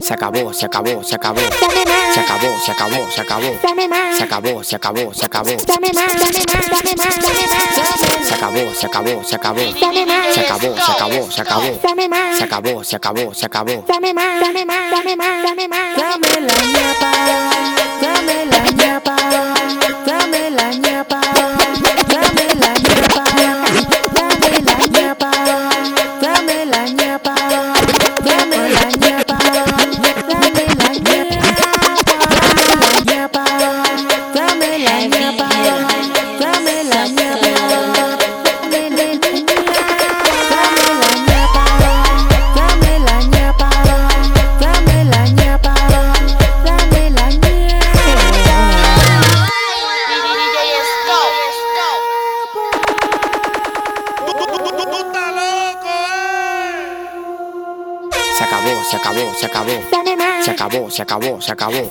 Se acabó, se acabó, se acabó. Se acabó, se acabó, se acabó. Se acabó, se acabó, se acabó. Se acabó, se acabó, se acabó. Se acabó, se acabó, se acabó. Se acabó, se acabó, se acabó. Dame la ñapa, Se acabó, se acabó, se acabó.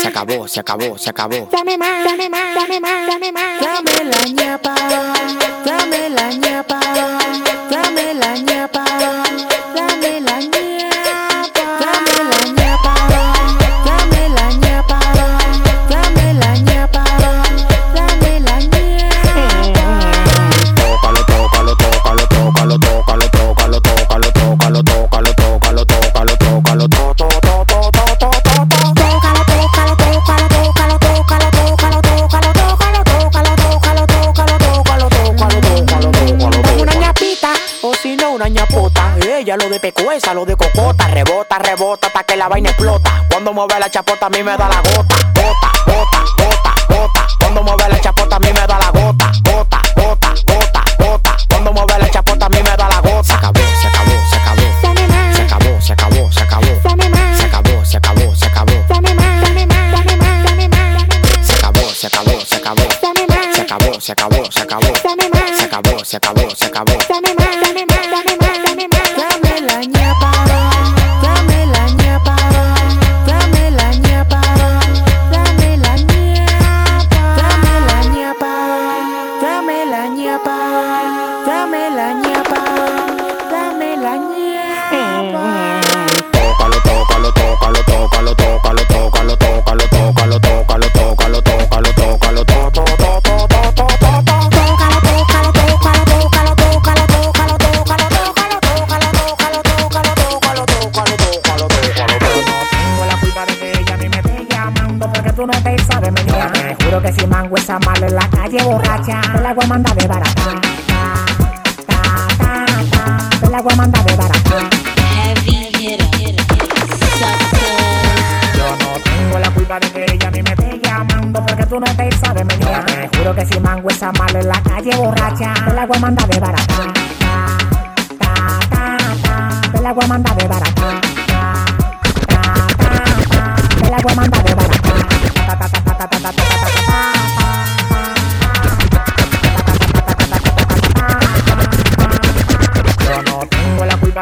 Se acabó, se acabó, se acabó. Dame la ñapa, dame la ñapa, Ella lo de pecuesa, lo de cocota. Rebota, rebota hasta que la vaina explota. Cuando mueve la chapota a mí me da la gota. Gota, gota, gota, gota. Cuando mueve la chapota la ñapa, dame la ñapa, dame la ñapa. Tócalo, tócalo, tócalo, tócalo, agua manda de barata. Ta, ta, ta, agua de barata. del agua manda de barata.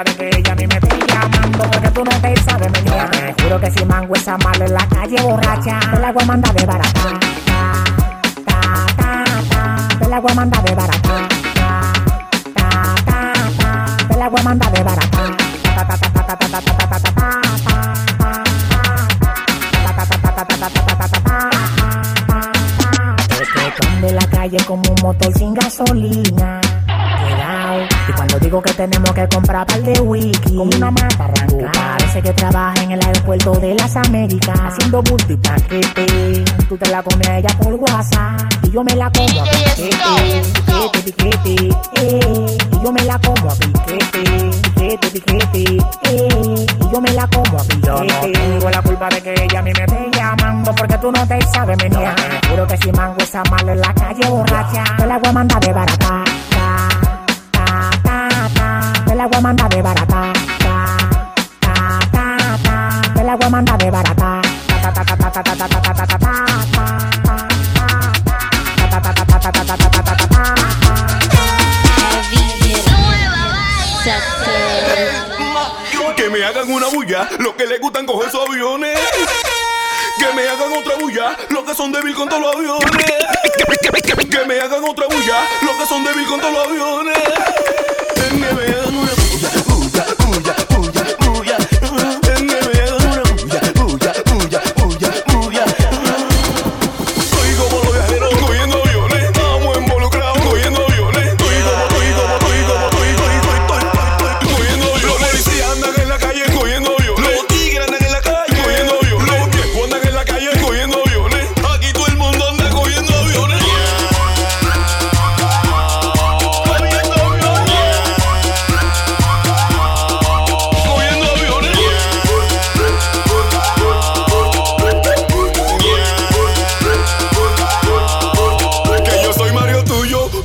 de que ella ni me esté llamando porque tú no te sabes juro que si mango esa mala en la calle borracha, el agua manda de gasolina. Cuidado. Y cuando digo que tenemos que comprar par de wiki, como una mata arranca. Que trabaja en el aeropuerto de las Américas, haciendo bulto y paquete. Tú te la comes a ella por WhatsApp y yo me la como a piquete, piquete, piquete, eh. Y yo me la como a piquete, piquete, piquete, eh. Y yo me la como a piquete. Yo no tengo la culpa de que ella a mí me esté llamando porque tú no te sabes menear. Juro que si mango esa mala en la calle borracha, te la voy a mandar de barata. Ta, ta, ta, ta, Te la voy a mandar de barata la voy de barata. Que me hagan una bulla, los que les gustan coger sus aviones. Que me hagan otra bulla, los que son débil con todos los aviones. Que me hagan otra bulla, los que son débil con todos los aviones.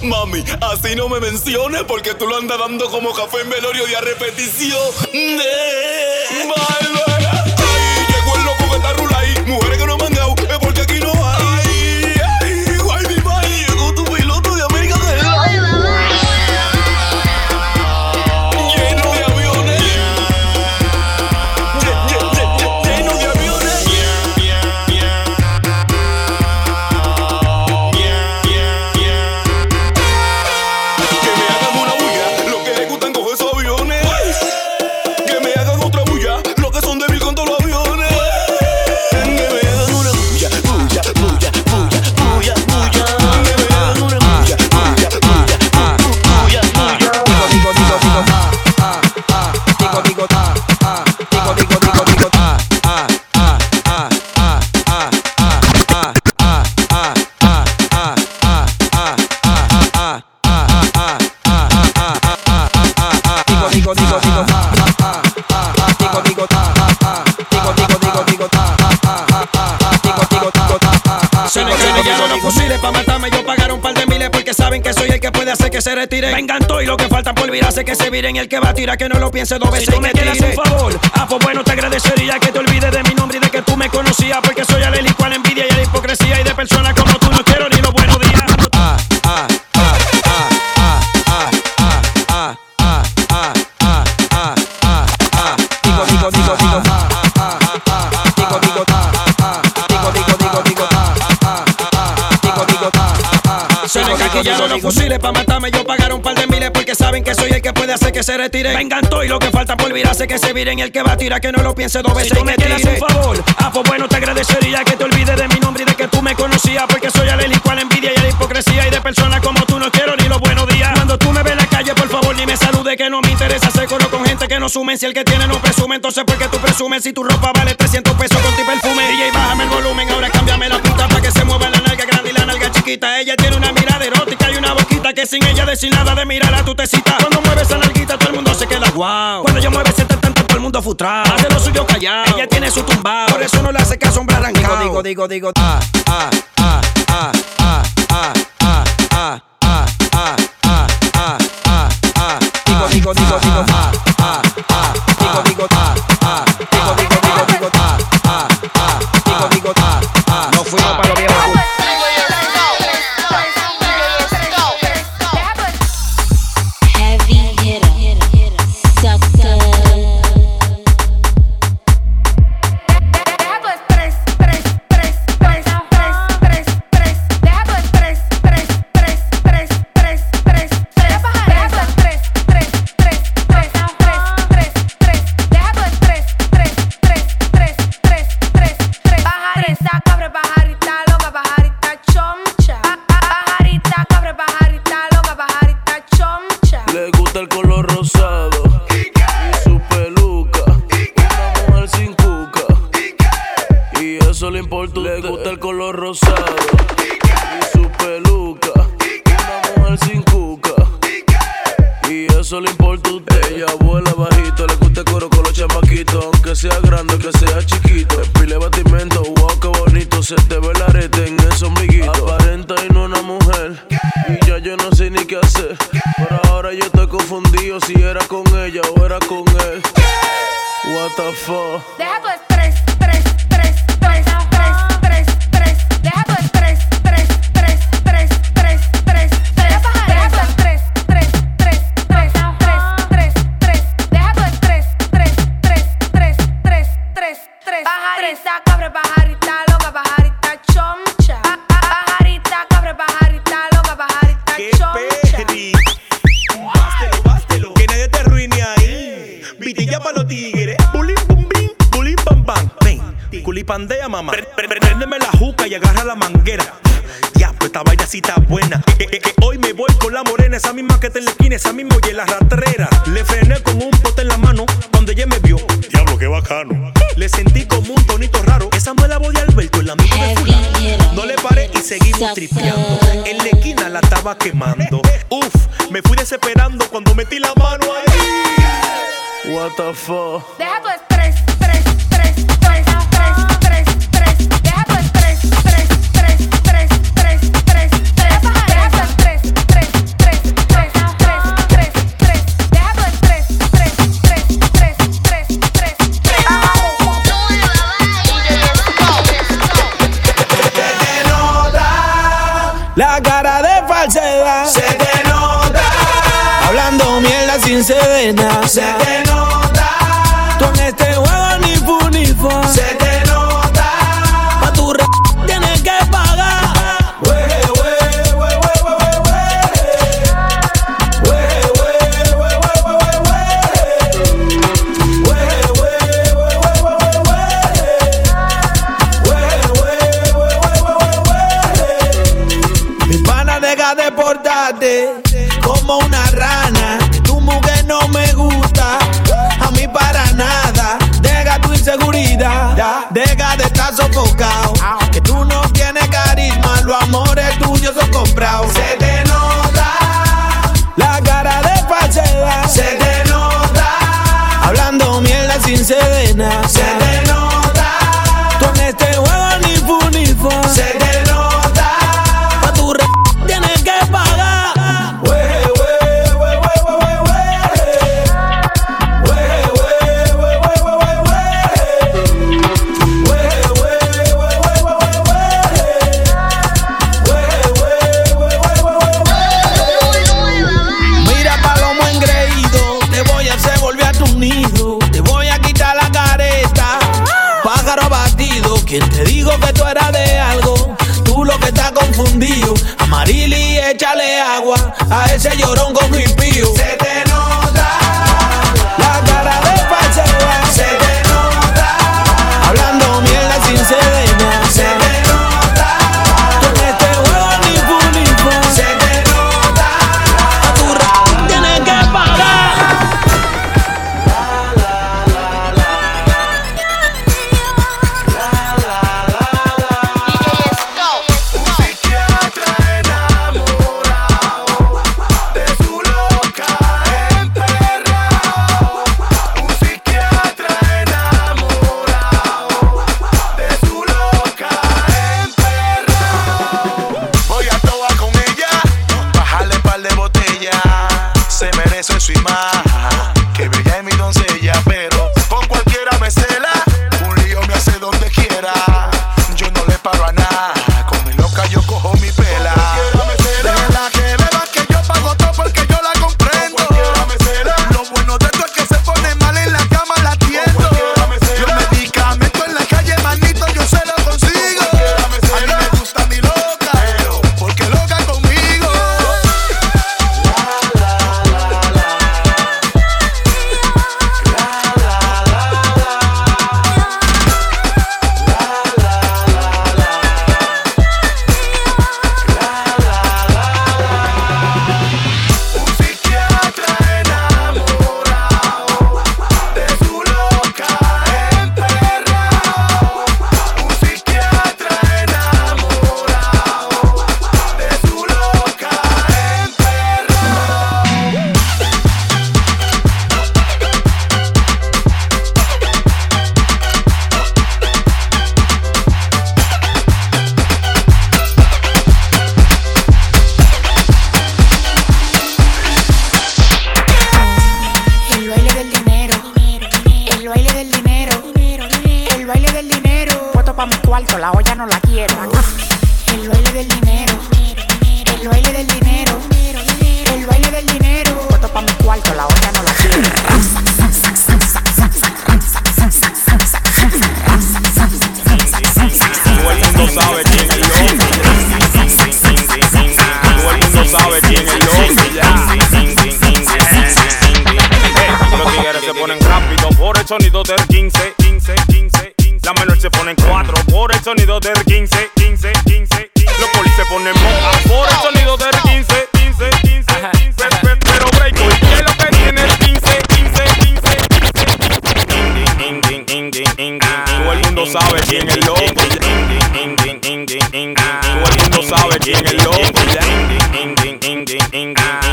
Mami, así no me menciones porque tú lo andas dando como café en velorio y a repetición. Saben que soy el que puede hacer que se retire. Vengan todos y lo que falta por virarse que se viren. El que va a tirar que no lo piense dos veces. Si tú me quieres un favor, ah, pues bueno, te agradecería que te olvides de mi nombre y de que tú me conocías. Porque soy alérgico a la envidia y a la hipocresía. Y de personas como tú no quiero ni ah. Digo, digo, cayeron digo, los fusiles para matarme. Yo pagaron un par de miles porque saben que soy el que puede hacer que se retire. Vengan todos y lo que falta por virarse que se viren. El que va a tirar que no lo piense dos veces. Si tú me quieres un favor, ah, pues bueno, te agradecería que te olvides de mi nombre y de que tú me conocías. Porque soy alérgico a la envidia y a la hipocresía. Y de personas como tú no quiero ni los buenos días. Cuando tú me ves Si el que tiene no presume, entonces ¿por qué tú presumes? Si tu ropa vale 300 pesos con tu perfume. DJ, bájame el volumen, ahora cámbiame la puta para que se mueva la nalga grande y la nalga chiquita. Ella tiene una mirada erótica y una boquita que sin ella decir nada de mirar a tu tecita. Cuando mueve esa nalguita, todo el mundo se queda guau. Cuando yo mueve ese tanto, todo el mundo frustrado. Hace lo suyo callado. Ella tiene su tumbado. Por eso no le hace caso a un digo, digo, digo, digo, ah, ah, ah, ah, ah, ah, ah, ah, ah, ah, ah, ah, ah, ah. Digo, digo, digo, digo, mamá. Préndeme la juca y agarra la manguera. Ya, pues esta vaina sí está buena. Que, que- que hoy me voy con la morena, esa misma que está en la esquina, esa misma y en la ratrera. Le frené con un pote en la mano cuando ella me vio. Diablo, qué bacano. Le sentí como un tonito raro. Esa no es la voz de Alberto, el amigo de fulano. No le paré y seguimos tripeando. En la esquina la estaba quemando. Uf, me fui desesperando cuando metí la mano ahí. What the fuck? Deja tu como una rana. Tu mujer no me gusta, a mí para nada. Deja tu inseguridad, deja de estar sofocado. Que tú no tienes carisma, los amores tuyos son comprados. Se te nota la cara de fachada. Se te nota hablando mierda sin sedena. Se te Amarili, échale agua a ese llorón con mi pío.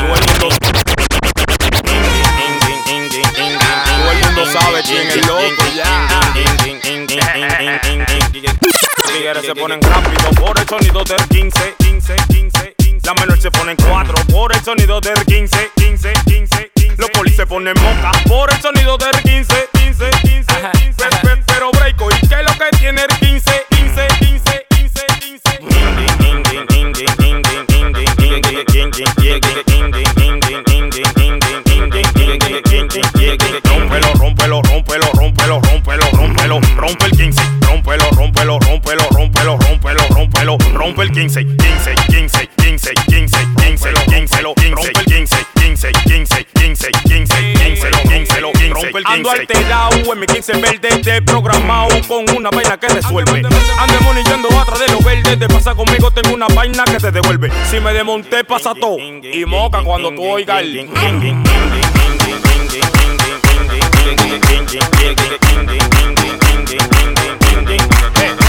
Todo el mundo sabe quién es loco ya. se ponen rápido por el sonido del 15, 15, 15, La menor se ponen cuatro por el sonido del 15, 15, 15, 15. Los polis se ponen moca por el sonido del 15, 15, 15, 15. Pero breako, ¿y qué es lo que tiene el 15, 15, 15? Rompelo, rompelo, rompelo, rompelo, rompelo, rompelo, rompe el 15, rompelo, rompelo, rompelo, rompelo, rompelo, rompelo, rompe el 15, 15, 15, 15, 15, 15, 15, rompe el 15, 15, 15, 15, 15, 15, 15, 15, Silver Ando alterado, en mi 15 verde te programado con una vaina que resuelve. Ando monillando atrás de los verdes, te pasa conmigo, tengo una vaina que te devuelve. Si me desmonté, pasa todo. Y moca cuando tú oigas el.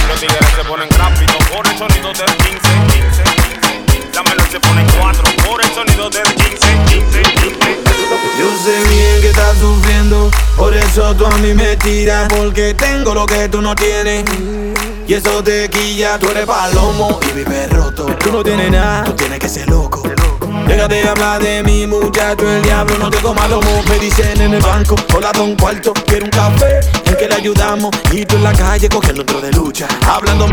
Los tigres se ponen rápido por el sonido del 15, 15. La menor se pone 4 por el sonido del 15, 15, 15. Yo sé bien que estás sufriendo, por eso tú a mí me tiras, porque tengo lo que tú no tienes. Y eso te quilla, tú eres palomo y vives roto. Tú no tienes nada, tú tienes que ser loco. Déjate de hablar de mi muchacho, el diablo no te coma lomo. Me dicen en el banco, hola don cuarto, quiero un café, que le ayudamos. Y tú en la calle cogiendo otro de lucha, hablando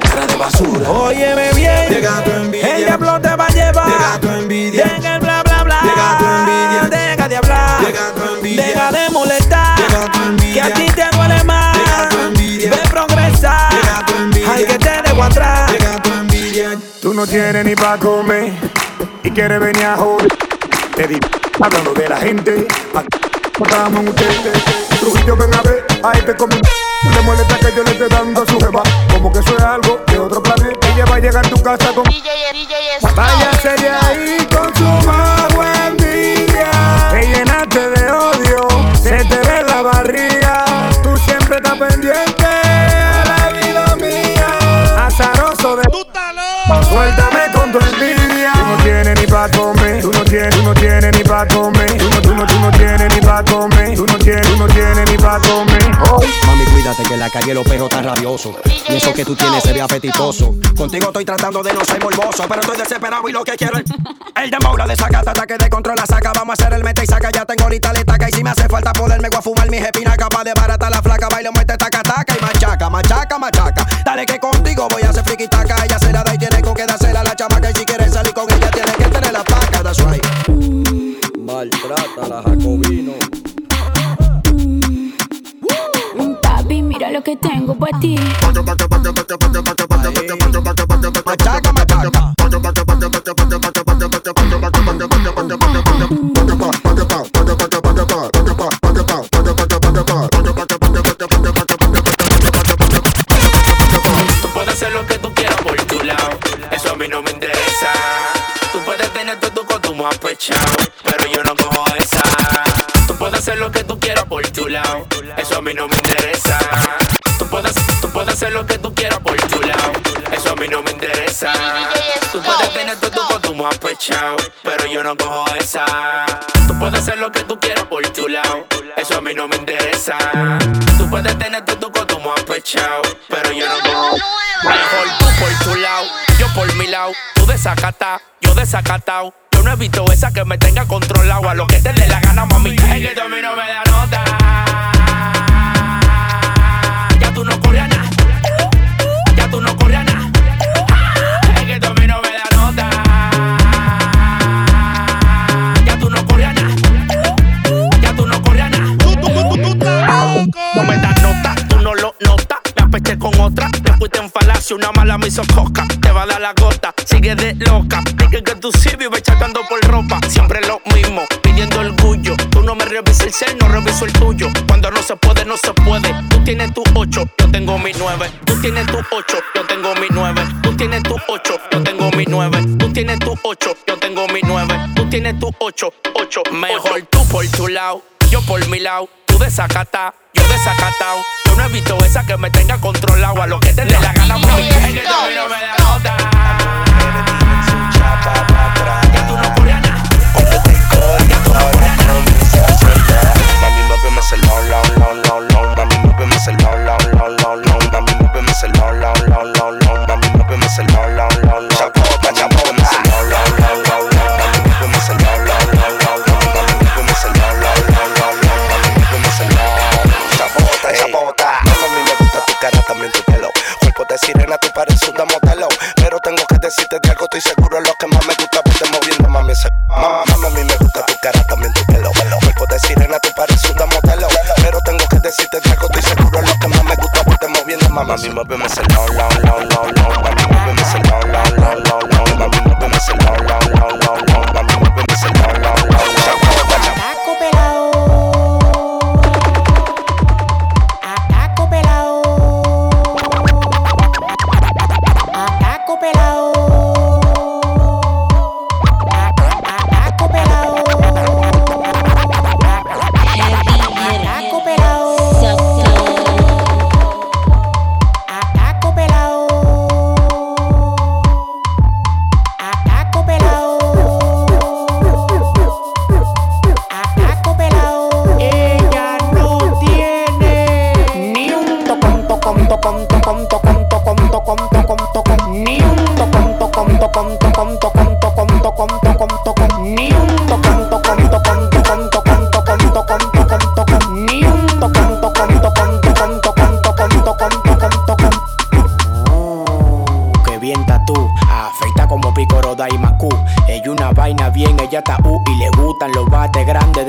cara de basura. Óyeme bien, llega tu envidia. El diablo te va a llevar. Llega tu envidia. Llega el bla bla bla. Llega tu envidia. Deja de hablar. Llega tu envidia. Deja de molestar. Llega tu envidia. Que a ti te duele más. Llega tu envidia. Ve progresar. Llega tu envidia. Hay que te dejo atrás. Llega tu envidia. Tú no tienes ni pa' comer y quieres venir a joder. Te di hablando de la gente. Matamos ustedes. Trujillo, ven a ver a este como le molesta que yo le esté dando a su jeva. Como que eso es algo de otro planeta. Ella va a llegar a tu casa con. Váyase de ahí con su mago envidia. Te llenaste de odio, se te ve la barriga. Tú siempre estás pendiente a la vida mía. Azaroso de. Suéltame con tu envidia. Tú no tienes ni pa' comer. Tú no tienes, tú no tienes ni pa' comer. Tú no, tú no, tú pa'. Tú no tienes, tú no tienes ni pa' comer. Mami, cuídate que en la calle los perros están rabiosos. Y eso que tú tienes se ve apetitoso. Contigo estoy tratando de no ser morboso, pero estoy desesperado y lo que quiero es el dembow, la desacata, ataque de control, la saca. Vamos a hacer el mete y saca. Ya tengo ahorita le taca. Y si me hace falta poderme voy a fumar mi jepina capaz de barata la flaca. Baile, muerte, taca, taca y machaca, machaca, machaca. Dale que contigo voy a que tengo para ti. Machaca, pero yo no cojo esa. Tú puedes hacer lo que tú quieras por tu lado, eso a mí no me interesa. Tú puedes tener tu consumo apechado, pero yo no cojo Mejor tú por tu lado, yo por mi lado. Tú desacata, yo desacatao. Yo no evito esa que me tenga controlado. A lo que te dé la gana, mami. Es a mí no me de loca. Dije que tú sí vives chatando por ropa. Siempre lo mismo, pidiendo orgullo. Tú no me revisas el ser, no reviso el tuyo. Cuando no se puede, no se puede. Tú tienes tu 8, yo tengo mi 9. Tú tienes tu 8, yo tengo mi 9. Tú tienes tu 8, yo tengo mi 9. Tú tienes tu 8, yo tengo mi 9. Tú tienes tu 8, 8. Mejor tú por tu lado, yo por mi lado. Tú desacata, yo desacatao. Yo no evito esa que me tenga controlado. A lo que te dé la gana, mami. A mí no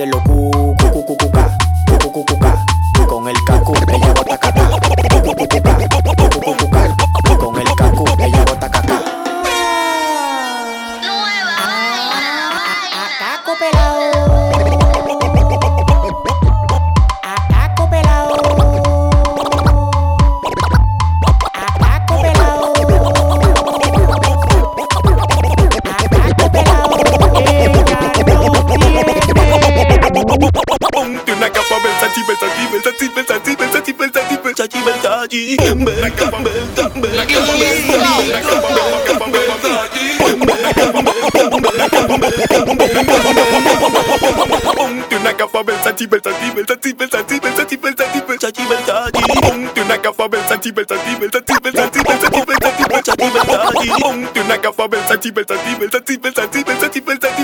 lo tati, bel tati, bel tati, bel tati, bel tati, bel tati, bel tati, bel tati, bel tati, bel tati, bel tati, bel tati, bel tati, bel tati, bel tati, bel tati, bel tati, tu n'as qu'à faire bel tati, bel tati, bel tati, bel tati, bel tati, bel tati, bel tati, bel tati, tu n'as qu'à faire bel tati, bel tati, bel tati, bel tati, bel tati, bel tati, bel tati,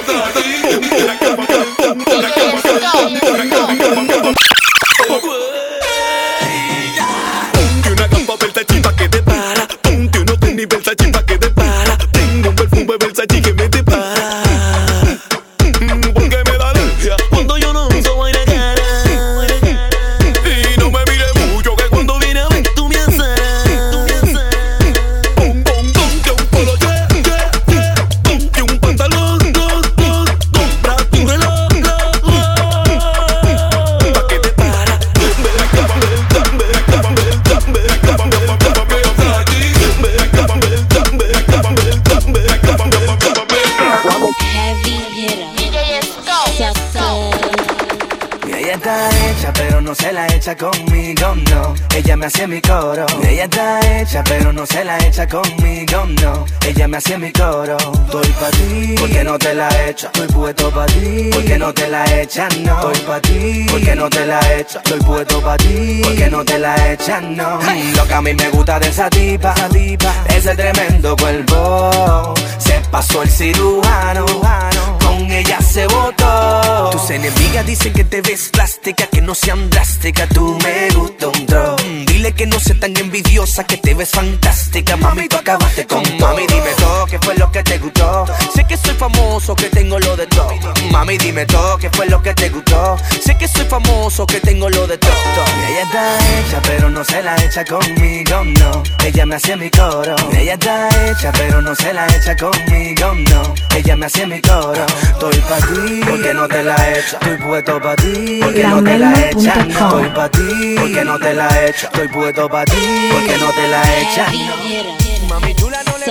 conmigo, no. Ella me hace mi coro. Estoy pa' ti, porque no te la echa. Estoy puesto pa' ti, porque no te la echan, no. Estoy pa' ti, porque no te la echa. Estoy puesto pa' ti, porque no te la echan, no. Mm, Lo que a mí me gusta de esa tipa, tipa ese tremendo cuerpo. Se pasó el cirujano, con ella se votó. Tus enemigas dicen que te ves plástica, que no sean drástica. Tú me gusta un Dile que no sea tan envidiosa, que te ves fantástica. Mami, tú acabaste con todo. Mami, dime todo, ¿qué fue lo que te gustó? Sé que soy famoso, que tengo lo de todo. Mami, dime todo, ¿qué fue lo que te gustó? Sé que soy famoso, que tengo lo de todo. Ella está hecha, pero no se la echa conmigo, no. Ella me hace mi coro. Ella está hecha, pero no se la echa conmigo, no. Ella me hace mi coro. Estoy pa' ti, porque no te la echa. Estoy puesto pa' ti, porque no te la echan. No. Estoy pa' ti, porque no te la echa. Estoy puesto pa' ti, porque no te la echan. no. Mami chula, no le